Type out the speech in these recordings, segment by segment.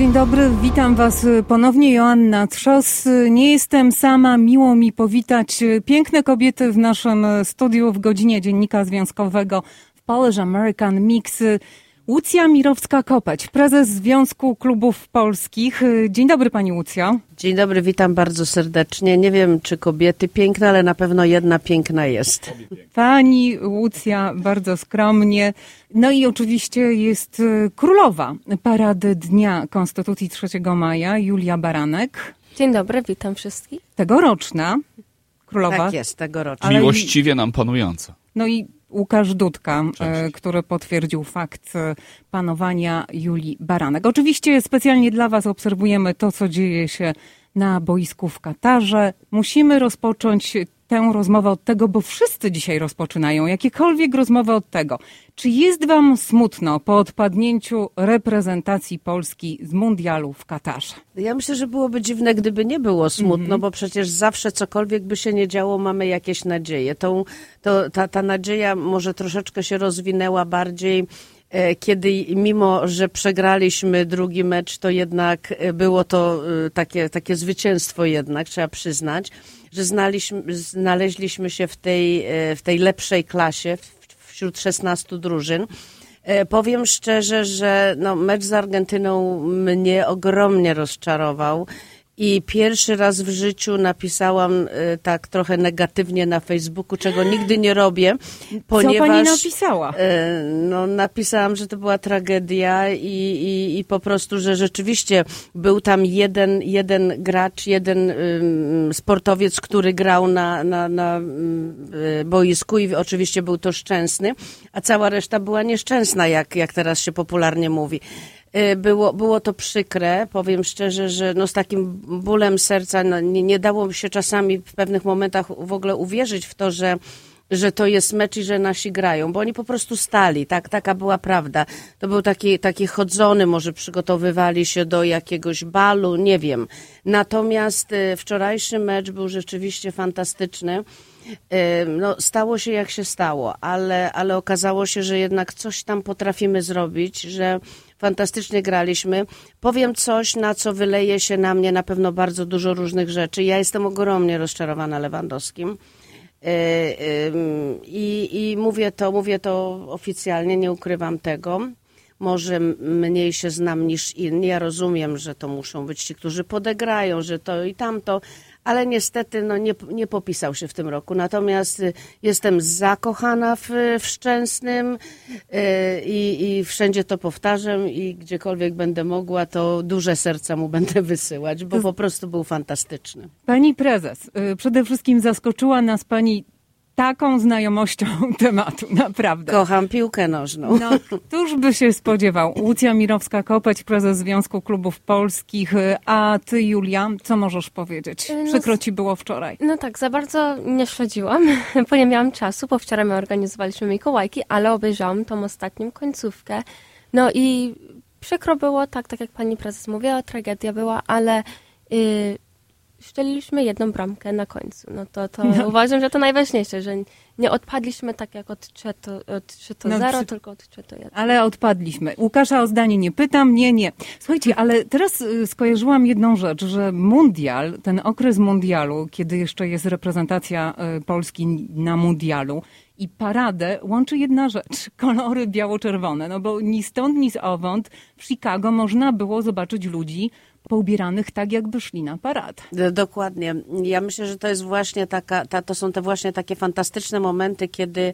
Dzień dobry, witam Was ponownie. Joanna Trzos. Nie jestem sama, miło mi powitać piękne kobiety w naszym studiu w godzinie Dziennika Związkowego w Polish American Mix. Łucja Mirowska-Kopeć, prezes Związku Klubów Polskich. Dzień dobry Pani Łucja. Dzień dobry, witam bardzo serdecznie. Nie wiem, czy kobiety piękne, ale na pewno jedna piękna jest. Pani Łucja bardzo skromnie. No i oczywiście jest e, królowa Parady Dnia Konstytucji 3 maja, Julia Baranek. Dzień dobry, witam wszystkich. Tegoroczna królowa. Tak jest, tegoroczna. Ale Miłościwie nam panująca. No i Łukasz Dudka, Cześć. e, który potwierdził fakt e, panowania Julii Baranek. Oczywiście specjalnie dla Was obserwujemy to, co dzieje się na boisku w Katarze. Musimy rozpocząć tę rozmowę od tego, bo wszyscy dzisiaj rozpoczynają jakiekolwiek rozmowę od tego. Czy jest Wam smutno po odpadnięciu reprezentacji Polski z mundialu w Katarze? Ja myślę, że byłoby dziwne, gdyby nie było smutno, bo przecież zawsze cokolwiek by się nie działo, mamy jakieś nadzieje. Tą, to, ta, ta nadzieja może troszeczkę się rozwinęła bardziej kiedy mimo, że przegraliśmy drugi mecz, to jednak e, było to e, takie, takie zwycięstwo jednak, trzeba przyznać, że znaliśmy, znaleźliśmy się w tej, e, w tej lepszej klasie wśród 16 drużyn. E, Powiem szczerze, że no, mecz z Argentyną mnie ogromnie rozczarował. I pierwszy raz w życiu napisałam e, tak trochę negatywnie na Facebooku, czego nigdy nie robię, ponieważ... Co Pani napisała? E, No, napisałam, że to była tragedia i, i, i po prostu, że rzeczywiście był tam jeden, jeden gracz, jeden sportowiec, który grał na, na, na y, boisku i oczywiście był to szczęsny, a cała reszta była nieszczęsna, jak, jak teraz się popularnie mówi. Y, Było, było to przykre, powiem szczerze, że no z takim bólem serca no nie, nie dało się czasami w pewnych momentach w ogóle uwierzyć w to, że że to jest mecz i że nasi grają, bo oni po prostu stali, tak, taka była prawda. To był taki, taki chodzony, może przygotowywali się do jakiegoś balu, nie wiem. Natomiast y, wczorajszy mecz był rzeczywiście fantastyczny. Y, No, stało się jak się stało, ale, ale okazało się, że jednak coś tam potrafimy zrobić, że fantastycznie graliśmy. Powiem coś, na co wyleje się na mnie na pewno bardzo dużo różnych rzeczy. Ja jestem ogromnie rozczarowana Lewandowskim. Ym, I, I mówię to, mówię to oficjalnie, nie ukrywam tego. Może mniej się znam niż inni. Ja rozumiem, że to muszą być ci, którzy podegrają, że to i tamto, ale niestety no, nie, nie popisał się w tym roku. Natomiast y, jestem zakochana w, w Szczęsnym y, i, i wszędzie to powtarzam i gdziekolwiek będę mogła, to duże serca mu będę wysyłać, bo po prostu był fantastyczny. Pani prezes, y, przede wszystkim zaskoczyła nas Pani taką znajomością tematu, naprawdę. Kocham piłkę nożną. No, któż by się spodziewał? Łucja Mirowska-Kopeć, prezes Związku Klubów Polskich. A ty, Julia, co możesz powiedzieć? No, Przykro ci było wczoraj. No tak, za bardzo nie śledziłam, bo nie miałam czasu, bo wczoraj my organizowaliśmy Mikołajki, ale obejrzałam tą ostatnią końcówkę. No i przykro było, tak, tak jak pani prezes mówiła, tragedia była, ale y, szczeliliśmy jedną bramkę na końcu. No to, to uważam, że to najważniejsze, że nie odpadliśmy tak jak od 3 to, od 3 to No, 0, przy- tylko od 3 to 1. Ale odpadliśmy. Łukasza o zdanie nie pytam, nie, nie. Słuchajcie, ale teraz y, skojarzyłam jedną rzecz, że mundial, ten okres mundialu, kiedy jeszcze jest reprezentacja y, Polski na mundialu i paradę łączy jedna rzecz, kolory biało-czerwone, no bo ni stąd, ni zowąd w Chicago można było zobaczyć ludzi poubieranych tak, jakby szli na paradę. D- Dokładnie. Ja myślę, że to jest właśnie taka, ta, to są te właśnie takie fantastyczne momenty, kiedy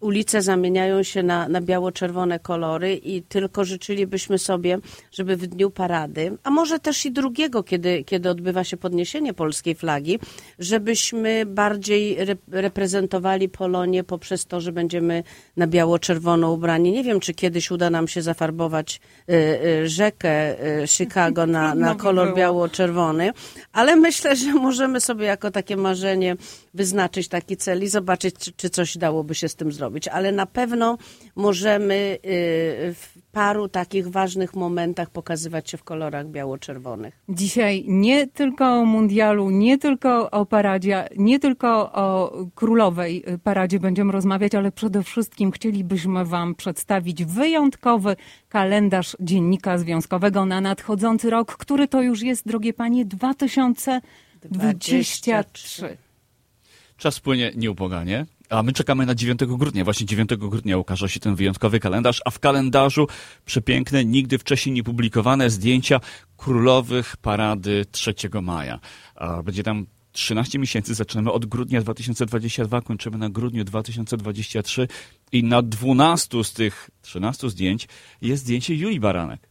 ulice zamieniają się na, na biało-czerwone kolory i tylko życzylibyśmy sobie, żeby w dniu parady, a może też i drugiego, kiedy, kiedy odbywa się podniesienie polskiej flagi, żebyśmy bardziej rep- reprezentowali Polonię poprzez to, że będziemy na biało-czerwono ubrani. Nie wiem, czy kiedyś uda nam się zafarbować e, e, rzekę Chicago na, na kolor biało-czerwony, ale myślę, że możemy sobie jako takie marzenie wyznaczyć taki cel i zobaczyć, czy, czy coś dałoby się z tym zrobić, ale na pewno możemy y, w paru takich ważnych momentach pokazywać się w kolorach biało-czerwonych. Dzisiaj nie tylko o mundialu, nie tylko o paradzie, nie tylko o królowej paradzie będziemy rozmawiać, ale przede wszystkim chcielibyśmy Wam przedstawić wyjątkowy kalendarz Dziennika Związkowego na nadchodzący rok, który to już jest, drogie Panie, 2023. Czas płynie nieubłaganie. A my czekamy na 9 grudnia. Właśnie 9 grudnia ukaże się ten wyjątkowy kalendarz, a w kalendarzu przepiękne, nigdy wcześniej nie publikowane zdjęcia królowych parady 3 maja. Będzie tam 13 miesięcy, zaczynamy od grudnia 2022, kończymy na grudniu 2023 i na 12 z tych 13 zdjęć jest zdjęcie Julii Baranek.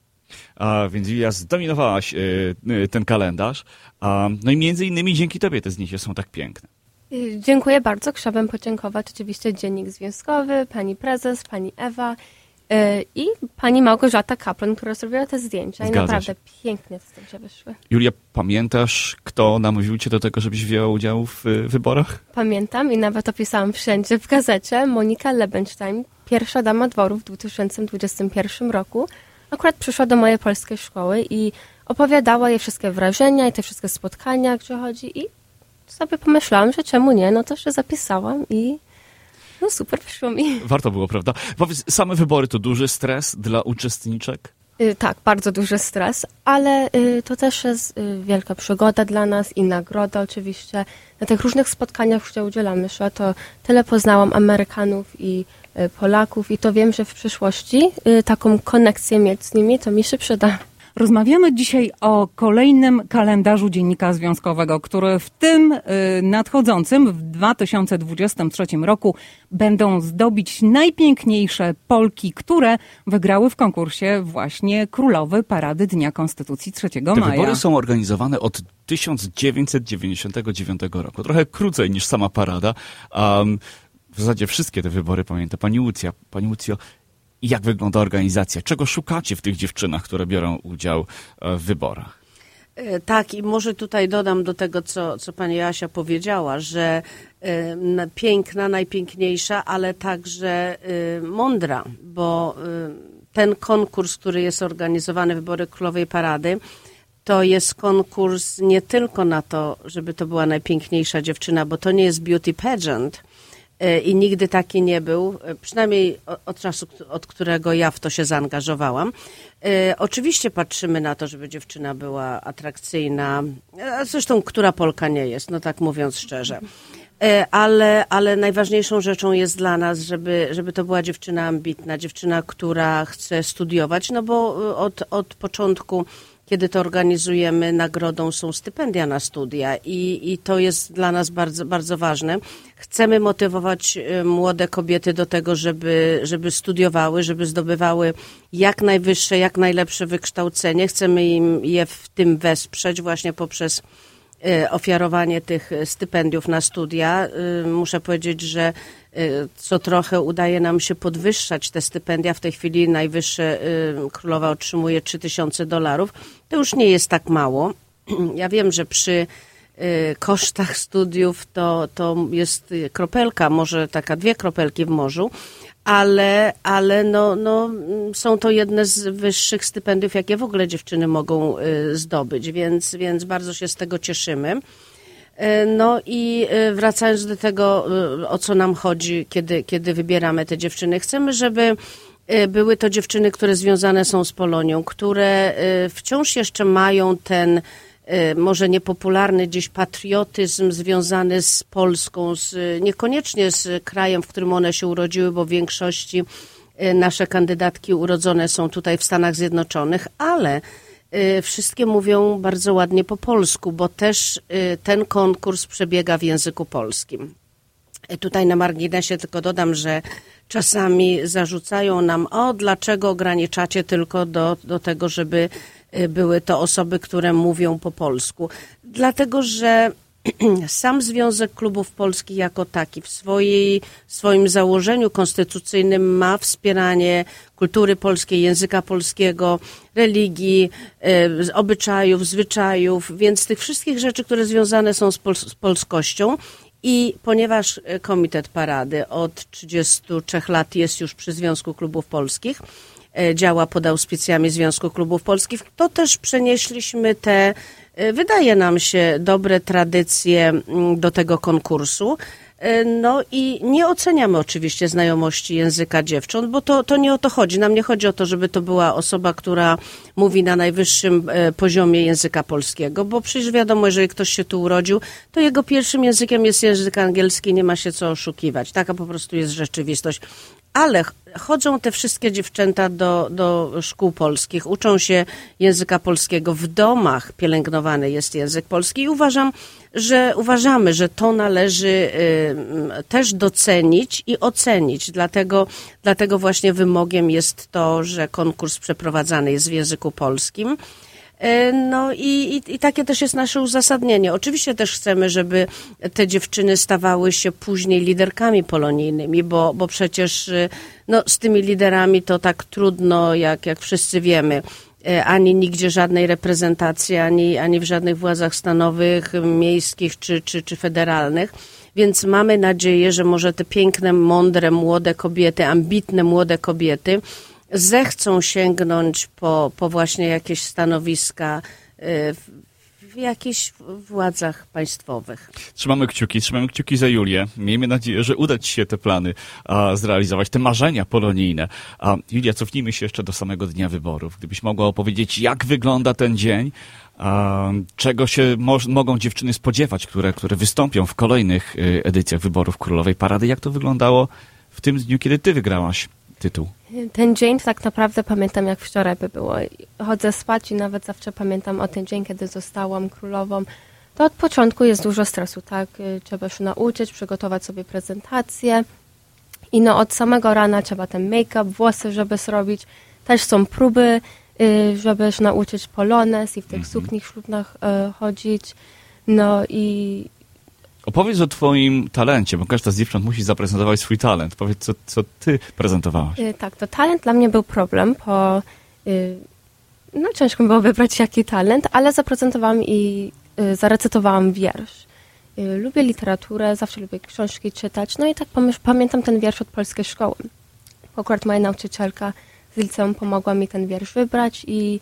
A, więc Julia, zdominowałaś y, y, ten kalendarz. A, no i między innymi dzięki tobie te zdjęcia są tak piękne. Y, dziękuję bardzo. Chciałabym podziękować oczywiście Dziennik Związkowy, pani prezes, pani Ewa yy, i pani Małgorzata Kaplan, która zrobiła te zdjęcia Zgadza i naprawdę się. pięknie te zdjęcia wyszły. Julia, pamiętasz, kto namówił cię do tego, żebyś wzięła udział w y, wyborach? Pamiętam i nawet opisałam wszędzie w gazecie Monika Lebenstein, pierwsza dama dworu w 2021 roku. Akurat przyszła do mojej polskiej szkoły i opowiadała jej wszystkie wrażenia i te wszystkie spotkania, gdzie chodzi i sobie pomyślałam, że czemu nie, no to się zapisałam i no super wyszło mi. Warto było, prawda? Powiedz, same wybory to duży stres dla uczestniczek? Y, Tak, bardzo duży stres, ale y, to też jest y, wielka przygoda dla nas i nagroda oczywiście. Na tych różnych spotkaniach, gdzie udzielamy się, to tyle poznałam Amerykanów i Polaków i to wiem, że w przyszłości taką konekcję mieć z nimi, to mi się przyda. Rozmawiamy dzisiaj o kolejnym kalendarzu Dziennika Związkowego, który w tym y, nadchodzącym, w 2023 roku, będą zdobić najpiękniejsze Polki, które wygrały w konkursie właśnie Królowy Parady Dnia Konstytucji 3 Te maja. wybory są organizowane od 1999 roku. Trochę krócej niż sama parada. Um, w zasadzie wszystkie te wybory pamięta pani Łucja. Pani Łucjo, jak wygląda organizacja? Czego szukacie w tych dziewczynach, które biorą udział e, w wyborach? E, Tak, i może tutaj dodam do tego, co, co pani Asia powiedziała, że e, na- piękna, najpiękniejsza, ale także mądra, bo ten konkurs, który jest organizowany, Wybory Królowej Parady, to jest konkurs nie tylko na to, żeby to była najpiękniejsza dziewczyna, bo to nie jest beauty pageant, i nigdy taki nie był, e, przynajmniej od czasu, od którego ja w to się zaangażowałam. E, Oczywiście patrzymy na to, żeby dziewczyna była atrakcyjna, e, zresztą która Polka nie jest, no tak mówiąc szczerze. E, Ale, ale najważniejszą rzeczą jest dla nas, żeby, żeby to była dziewczyna ambitna, dziewczyna, która chce studiować, no bo e, od, od początku kiedy to organizujemy, nagrodą są stypendia na studia i, i to jest dla nas bardzo, bardzo ważne. Chcemy motywować e, młode kobiety do tego, żeby, żeby studiowały, żeby zdobywały jak najwyższe, jak najlepsze wykształcenie. Chcemy im je w tym wesprzeć właśnie poprzez ofiarowanie tych stypendiów na studia. E, Muszę powiedzieć, że e, co trochę udaje nam się podwyższać te stypendia. W tej chwili najwyższe królowa otrzymuje 3000 dolarów. To już nie jest tak mało. Ja wiem, że przy kosztach studiów to, to jest kropelka, może taka dwie kropelki w morzu, ale, ale no, no, są to jedne z wyższych stypendiów, jakie w ogóle dziewczyny mogą e, zdobyć, więc, więc bardzo się z tego cieszymy. E, No i e, wracając do tego, o co nam chodzi, kiedy, kiedy wybieramy te dziewczyny, chcemy, żeby były to dziewczyny, które związane są z Polonią, które wciąż jeszcze mają ten może niepopularny gdzieś patriotyzm związany z Polską, z, niekoniecznie z krajem, w którym one się urodziły, bo w większości e, nasze kandydatki urodzone są tutaj w Stanach Zjednoczonych, ale y, wszystkie mówią bardzo ładnie po polsku, bo też ten konkurs przebiega w języku polskim. Tutaj na marginesie tylko dodam, że czasami zarzucają nam, o dlaczego ograniczacie tylko do, do tego, żeby były to osoby, które mówią po polsku. Dlatego, że sam Związek Klubów Polskich jako taki w swojej, swoim założeniu konstytucyjnym ma wspieranie kultury polskiej, języka polskiego, religii, z obyczajów, zwyczajów, więc tych wszystkich rzeczy, które związane są z, pol- z polskością I ponieważ e, Komitet Parady od 33 lat jest już przy Związku Klubów Polskich, działa pod auspicjami Związku Klubów Polskich, to też przenieśliśmy te, e, wydaje nam się, dobre tradycje mm, do tego konkursu. E, No i nie oceniamy oczywiście znajomości języka dziewcząt, bo to, to nie o to chodzi. Nam nie chodzi o to, żeby to była osoba, która mówi na najwyższym e, poziomie języka polskiego, bo przecież wiadomo, jeżeli ktoś się tu urodził, to jego pierwszym językiem jest język angielski, nie ma się co oszukiwać. Taka po prostu jest rzeczywistość. Ale ch- chodzą te wszystkie dziewczęta do, do szkół polskich, uczą się języka polskiego. W domach pielęgnowany jest język polski i uważam, że uważamy, że to należy też docenić i ocenić. Dlatego, dlatego właśnie wymogiem jest to, że konkurs przeprowadzany jest w języku polskim. E, No i, i, i takie też jest nasze uzasadnienie. Oczywiście też chcemy, żeby te dziewczyny stawały się później liderkami polonijnymi, bo, bo przecież y, no, z tymi liderami to tak trudno, jak, jak wszyscy wiemy. E, Ani nigdzie żadnej reprezentacji, ani, ani w żadnych władzach stanowych, miejskich czy, czy, czy federalnych. Więc mamy nadzieję, że może te piękne, mądre, młode kobiety, ambitne młode kobiety zechcą sięgnąć po, po właśnie jakieś stanowiska y, w, jakichś władzach państwowych. Trzymamy kciuki, trzymamy kciuki za Julię. Miejmy nadzieję, że uda Ci się te plany a, zrealizować, te marzenia polonijne. A, Julia, cofnijmy się jeszcze do samego dnia wyborów. Gdybyś mogła opowiedzieć, jak wygląda ten dzień, a, czego się mo- mogą dziewczyny spodziewać, które, które wystąpią w kolejnych y, edycjach wyborów Królowej Parady. Jak to wyglądało w tym dniu, kiedy Ty wygrałaś tytuł? Ten dzień tak naprawdę pamiętam jak wczoraj by było. Chodzę spać i nawet zawsze pamiętam o ten dzień, kiedy zostałam królową. To od początku jest dużo stresu, tak? Y, Trzeba się nauczyć, przygotować sobie prezentację. I no od samego rana trzeba ten make-up, włosy, żeby zrobić. Też są próby, y, żeby się nauczyć polones i w tych sukniach ślubnych y, chodzić. No i Opowiedz o Twoim talencie, bo każda z dziewcząt musi zaprezentować swój talent. Powiedz, co, co Ty prezentowałaś. Y, Tak, to talent dla mnie był problem, bo y, no ciężko było wybrać jaki talent, ale zaprezentowałam i y, zarecytowałam wiersz. Y, Lubię literaturę, zawsze lubię książki czytać, no i tak pamiętam ten wiersz od polskiej szkoły. Akurat moja nauczycielka z liceum pomogła mi ten wiersz wybrać i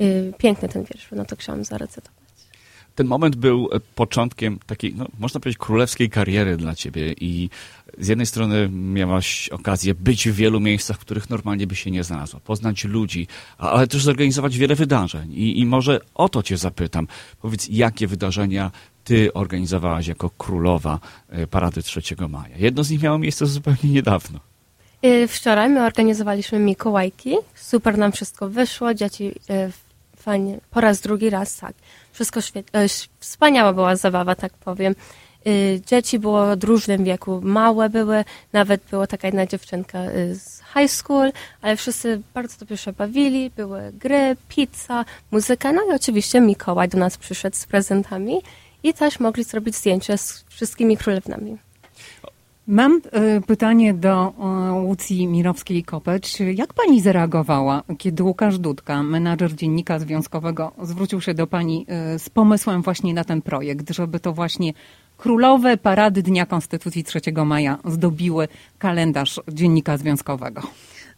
y, piękny ten wiersz, no to chciałam zarecytować. Ten moment był e, początkiem takiej, no, można powiedzieć, królewskiej kariery dla ciebie i z jednej strony miałaś okazję być w wielu miejscach, w których normalnie by się nie znalazła, poznać ludzi, ale też zorganizować wiele wydarzeń. I, I może o to cię zapytam. Powiedz, jakie wydarzenia ty organizowałaś jako królowa e, Parady 3 maja? Jedno z nich miało miejsce zupełnie niedawno. Y, Wczoraj my organizowaliśmy Mikołajki. Super nam wszystko wyszło. Dzieci fajnie, po raz drugi raz, tak. Wszystko świetnie. Wspaniała była zabawa, tak powiem. Y, Dzieci było w różnym wieku. Małe były, nawet była taka jedna dziewczynka y, z high school, ale wszyscy bardzo dobrze się bawili. Były gry, pizza, muzyka, no i oczywiście Mikołaj do nas przyszedł z prezentami i też mogli zrobić zdjęcie z wszystkimi królewnami. Mam e, pytanie do e, Łucji Mirowskiej-Kopecz. Jak pani zareagowała, kiedy Łukasz Dudka, menadżer dziennika związkowego, zwrócił się do pani e, z pomysłem właśnie na ten projekt, żeby to właśnie królowe parady Dnia Konstytucji 3 maja zdobiły kalendarz dziennika związkowego?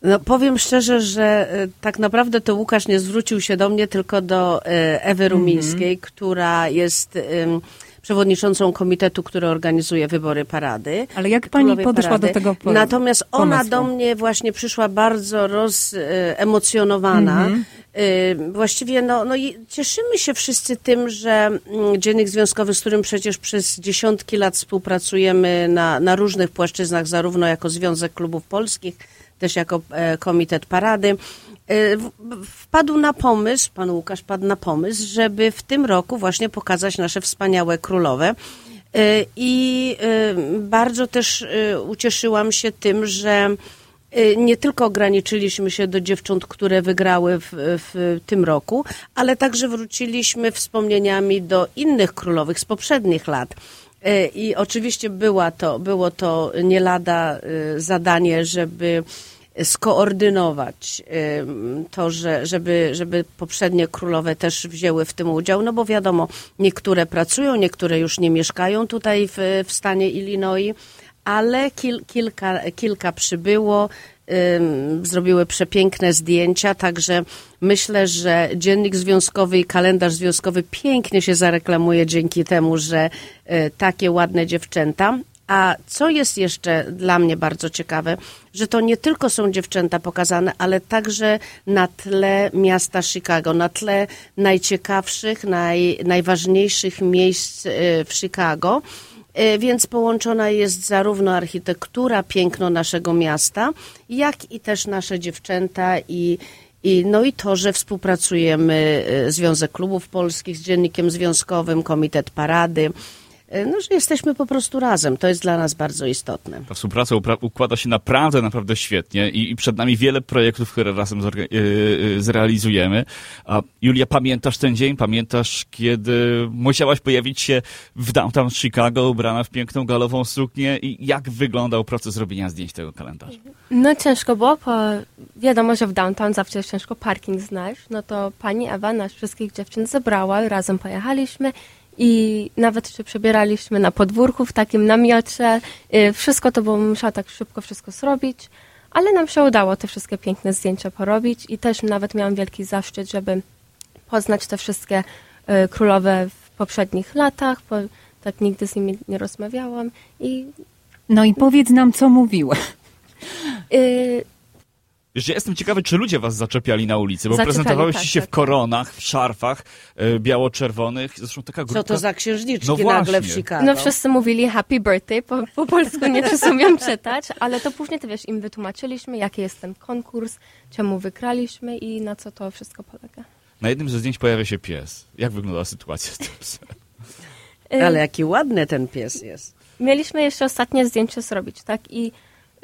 No, powiem szczerze, że tak naprawdę to Łukasz nie zwrócił się do mnie, tylko do Ewy Rumińskiej, która jest przewodniczącą komitetu, który organizuje wybory parady. Ale jak pani podeszła Parady. do tego po- Natomiast ona pomysłu? do mnie właśnie przyszła bardzo rozemocjonowana. Mhm. Y, Właściwie no, no i cieszymy się wszyscy tym, że mm, Dziennik Związkowy, z którym przecież przez dziesiątki lat współpracujemy na, na różnych płaszczyznach, zarówno jako Związek Klubów Polskich, też jako e, Komitet Parady, w- wpadł na pomysł, pan Łukasz wpadł na pomysł, żeby w tym roku właśnie pokazać nasze wspaniałe królowe. Y, I bardzo też ucieszyłam się tym, że nie tylko ograniczyliśmy się do dziewcząt, które wygrały w, w tym roku, ale także wróciliśmy wspomnieniami do innych królowych z poprzednich lat. I oczywiście była to, było to nie lada zadanie, żeby skoordynować to, że, żeby, żeby poprzednie królowe też wzięły w tym udział, no bo wiadomo, niektóre pracują, niektóre już nie mieszkają tutaj w, w stanie Illinois, ale kil, kilka, kilka przybyło, zrobiły przepiękne zdjęcia, także myślę, że dziennik związkowy i kalendarz związkowy pięknie się zareklamuje dzięki temu, że y, takie ładne dziewczęta. A co jest jeszcze dla mnie bardzo ciekawe, że to nie tylko są dziewczęta pokazane, ale także na tle miasta Chicago, na tle najciekawszych, naj, najważniejszych miejsc y, w Chicago. Y, Więc połączona jest zarówno architektura, piękno naszego miasta, jak i też nasze dziewczęta i, i, no i to, że współpracujemy y, Związek Klubów Polskich z Dziennikiem Związkowym, Komitet Parady, no, że jesteśmy po prostu razem. To jest dla nas bardzo istotne. Ta współpraca układa się naprawdę, naprawdę świetnie i, i przed nami wiele projektów, które razem yy, yy, zrealizujemy. A Julia, pamiętasz ten dzień? Pamiętasz, kiedy musiałaś pojawić się w downtown Chicago, ubrana w piękną galową suknię i jak wyglądał proces robienia zdjęć tego kalendarza? No ciężko było, bo wiadomo, że w downtown zawsze jest ciężko parking znaleźć. No to pani Ewa nas wszystkich dziewczyn zebrała, razem pojechaliśmy i nawet się przebieraliśmy na podwórku w takim namiocie. Y, Wszystko to było, musiała tak szybko wszystko zrobić, ale nam się udało te wszystkie piękne zdjęcia porobić i też nawet miałam wielki zaszczyt, żeby poznać te wszystkie y, królowe w poprzednich latach, bo tak nigdy z nimi nie rozmawiałam i No i powiedz nam, co mówiły. Y, Jeszcze jestem ciekawy, czy ludzie was zaczepiali na ulicy, bo Zaczepiali, prezentowałyście tak, się tak. w koronach, w szarfach e, biało-czerwonych. Zresztą taka grupka... Co to za księżniczki No nagle w. Chicago? No wszyscy mówili happy birthday, po, po polsku nie wszyscy umiem czytać, ale to później to wiesz, im wytłumaczyliśmy, jaki jest ten konkurs, czemu wygraliśmy i na co to wszystko polega. Na jednym ze zdjęć pojawia się pies. Jak wygląda sytuacja z tym psem? Y, Ale jaki ładny ten pies jest. Mieliśmy jeszcze ostatnie zdjęcie zrobić, tak? I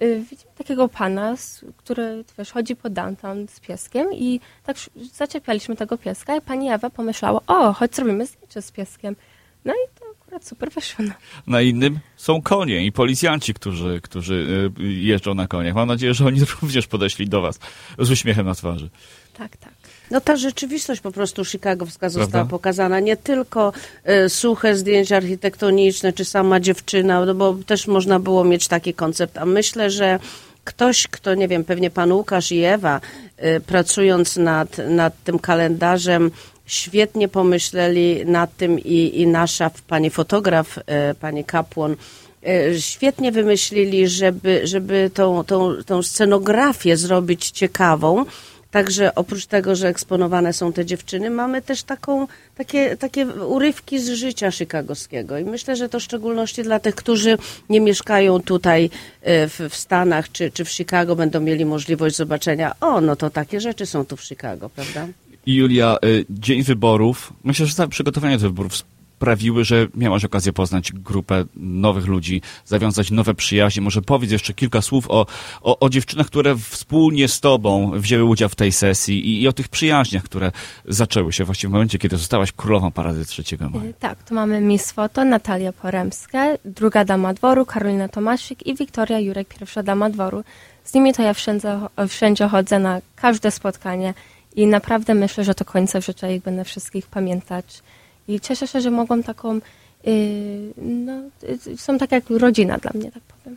widzimy takiego pana, który wiesz, chodzi po downtown z pieskiem i tak zaczepialiśmy tego pieska i pani Ewa pomyślała, o, chodź zrobimy zdjęcie z pieskiem. No i to akurat super wyszło. No. Na innym są konie i policjanci, którzy, którzy e, jeżdżą na koniach. Mam nadzieję, że oni również podeszli do was z uśmiechem na twarzy. Tak, tak. No ta rzeczywistość po prostu chicagowska została Prawda? pokazana. Nie tylko e, suche zdjęcia architektoniczne, czy sama dziewczyna, no bo też można było mieć taki koncept. A myślę, że ktoś, kto, nie wiem, pewnie pan Łukasz i Ewa, e, pracując nad, nad tym kalendarzem, świetnie pomyśleli nad tym i, i nasza pani fotograf, e, pani Kapłon, świetnie wymyślili, żeby, żeby tą, tą, tą scenografię zrobić ciekawą. Także oprócz tego, że eksponowane są te dziewczyny, mamy też taką, takie, takie urywki z życia chicagowskiego. I myślę, że to w szczególności dla tych, którzy nie mieszkają tutaj e, w, w Stanach czy, czy w Chicago, będą mieli możliwość zobaczenia, o, no to takie rzeczy są tu w Chicago, prawda? Julia, y, dzień wyborów, myślę, że same przygotowania do wyborów sprawiły, że miałaś okazję poznać grupę nowych ludzi, zawiązać nowe przyjaźnie. Może powiedz jeszcze kilka słów o, o, o dziewczynach, które wspólnie z tobą wzięły udział w tej sesji i, i o tych przyjaźniach, które zaczęły się właściwie w momencie, kiedy zostałaś królową Parady 3 maja. Y, Tak, tu mamy Miss Foto, Natalia Poremska, druga dama dworu, Karolina Tomasik i Wiktoria Jurek, pierwsza dama dworu. Z nimi to ja wszędzie, wszędzie chodzę na każde spotkanie i naprawdę myślę, że do końca życia ich będę wszystkich pamiętać. I cieszę się, że mogłam taką, yy, no, y, są tak jak rodzina dla mnie, tak powiem.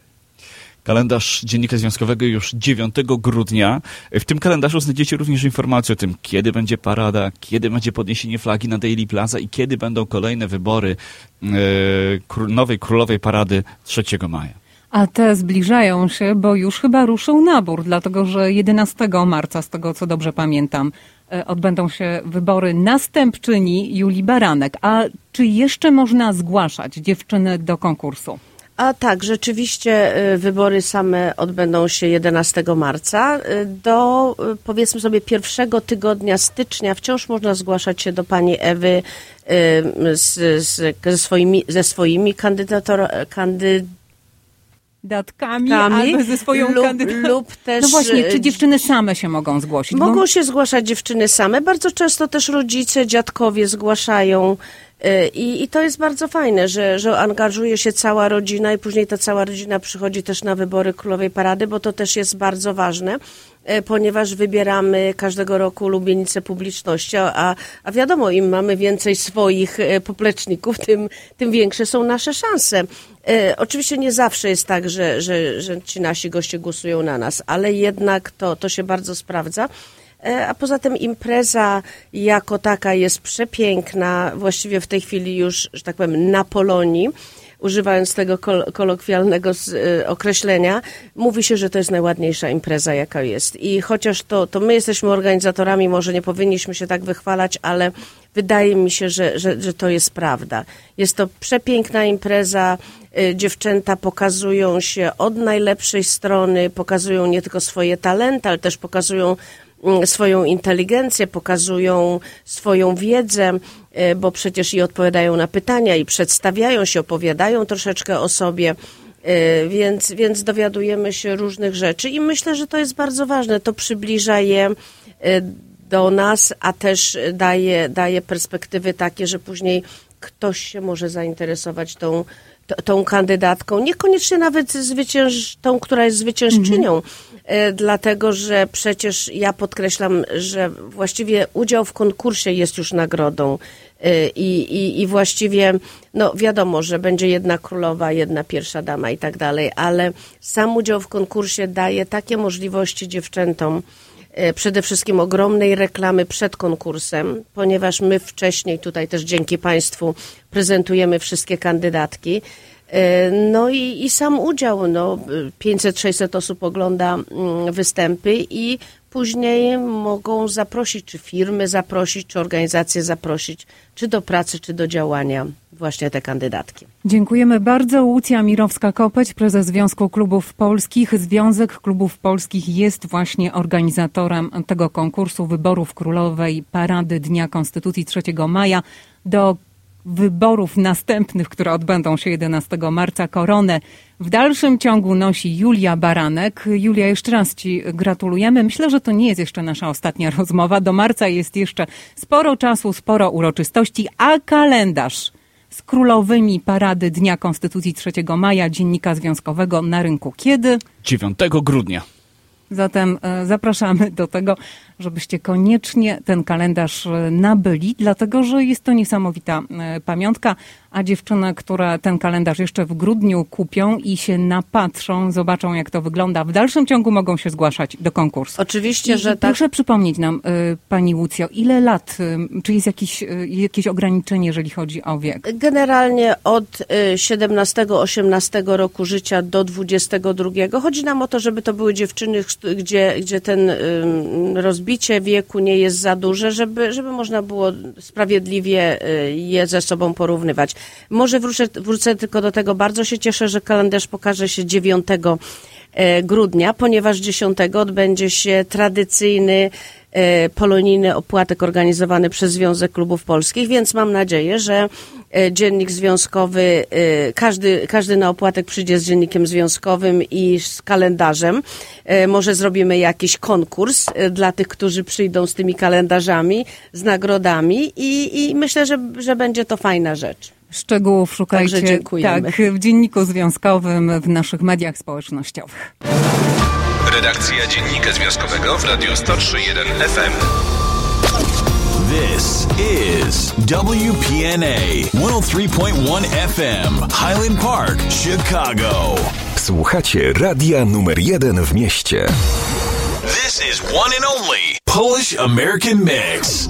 Kalendarz Dziennika Związkowego już 9 grudnia. W tym kalendarzu znajdziecie również informacje o tym, kiedy będzie parada, kiedy będzie podniesienie flagi na Daily Plaza i kiedy będą kolejne wybory e, kró- nowej królowej parady 3 maja. A te zbliżają się, bo już chyba ruszył nabór, dlatego że 11 marca, z tego co dobrze pamiętam, odbędą się wybory następczyni Julii Baranek. A czy jeszcze można zgłaszać dziewczyny do konkursu? A tak, rzeczywiście y, wybory same odbędą się 11 marca. Y, Do powiedzmy sobie pierwszego tygodnia stycznia wciąż można zgłaszać się do pani Ewy z, z, ze swoimi, ze swoimi kandydator, kandy, kandydatkami Kami albo ze swoją lub, kandydatką. lub też... No właśnie, czy e, dziewczyny same się mogą zgłosić? Mogą Bo- się zgłaszać dziewczyny same. Bardzo często też rodzice, dziadkowie zgłaszają. y, I, I to jest bardzo fajne, że, że angażuje się cała rodzina i później ta cała rodzina przychodzi też na wybory Królowej Parady, bo to też jest bardzo ważne, y, ponieważ wybieramy każdego roku ulubienicę publiczności, a, a wiadomo, im mamy więcej swoich y, popleczników, tym, tym większe są nasze szanse. E, Oczywiście nie zawsze jest tak, że, że, że ci nasi goście głosują na nas, ale jednak to, to się bardzo sprawdza. E, A poza tym impreza jako taka jest przepiękna, właściwie w tej chwili już, że tak powiem, na Polonii. Używając tego kol- kolokwialnego e, określenia, mówi się, że to jest najładniejsza impreza, jaka jest. I chociaż to, to my jesteśmy organizatorami, może nie powinniśmy się tak wychwalać, ale wydaje mi się, że, że, że to jest prawda. Jest to przepiękna impreza. Y, Dziewczęta pokazują się od najlepszej strony, pokazują nie tylko swoje talenty, ale też pokazują swoją inteligencję, pokazują swoją wiedzę, y, bo przecież i odpowiadają na pytania, i przedstawiają się, opowiadają troszeczkę o sobie. Y, Więc, więc dowiadujemy się różnych rzeczy i myślę, że to jest bardzo ważne. To przybliża je y, do nas, a też daje, daje perspektywy takie, że później ktoś się może zainteresować tą, t- tą kandydatką, niekoniecznie nawet zwycięż, tą, która jest zwyciężczynią, e, dlatego że przecież ja podkreślam, że właściwie udział w konkursie jest już nagrodą. E, i, i, i właściwie, no wiadomo, że będzie jedna królowa, jedna pierwsza dama i tak dalej, ale sam udział w konkursie daje takie możliwości dziewczętom, przede wszystkim ogromnej reklamy przed konkursem, ponieważ my wcześniej, tutaj też dzięki Państwu, prezentujemy wszystkie kandydatki. E, No i, i sam udział, no 500-600 osób ogląda mm, występy i później mogą zaprosić, czy firmy zaprosić, czy organizacje zaprosić, czy do pracy, czy do działania właśnie te kandydatki. Dziękujemy bardzo. Łucja Mirowska-Kopeć, prezes Związku Klubów Polskich. Związek Klubów Polskich jest właśnie organizatorem tego konkursu wyborów królowej Parady Dnia Konstytucji 3 maja do wyborów następnych, które odbędą się 11 marca. Koronę w dalszym ciągu nosi Julia Baranek. Julia, jeszcze raz Ci gratulujemy. Myślę, że to nie jest jeszcze nasza ostatnia rozmowa. Do marca jest jeszcze sporo czasu, sporo uroczystości, a kalendarz z królowymi parady Dnia Konstytucji 3 maja Dziennika Związkowego na rynku. Kiedy? 9 grudnia. Zatem e, zapraszamy do tego, żebyście koniecznie ten kalendarz e, nabyli, dlatego że jest to niesamowita e, pamiątka, a dziewczyny, które ten kalendarz jeszcze w grudniu kupią i się napatrzą, zobaczą jak to wygląda, w dalszym ciągu mogą się zgłaszać do konkursu. Oczywiście, I, że tak. Proszę przypomnieć nam, y, Pani Łucjo, ile lat, y, czy jest jakieś, y, jakieś ograniczenie, jeżeli chodzi o wiek? Generalnie od 17-18 roku życia do 22. Chodzi nam o to, żeby to były dziewczyny, gdzie, gdzie ten rozbicie wieku nie jest za duże, żeby, żeby można było sprawiedliwie je ze sobą porównywać. Może wrócę, wrócę tylko do tego. Bardzo się cieszę, że kalendarz pokaże się 9 e, grudnia, ponieważ 10 odbędzie się tradycyjny e, polonijny opłatek organizowany przez Związek Klubów Polskich, więc mam nadzieję, że e, dziennik związkowy, każdy, każdy na opłatek przyjdzie z dziennikiem związkowym i z kalendarzem. Może zrobimy jakiś konkurs dla tych, którzy przyjdą z tymi kalendarzami, z nagrodami i, i myślę, że, że będzie to fajna rzecz. Szczegółów szukajcie Także dziękujemy. tak, w Dzienniku Związkowym, w naszych mediach społecznościowych. Redakcja Dziennika Związkowego w Radiu 103.1 FM. This is WPNA 103.1 FM, Highland Park, Chicago. Słuchacie radia numer jeden w mieście. This is one and only Polish American Mix.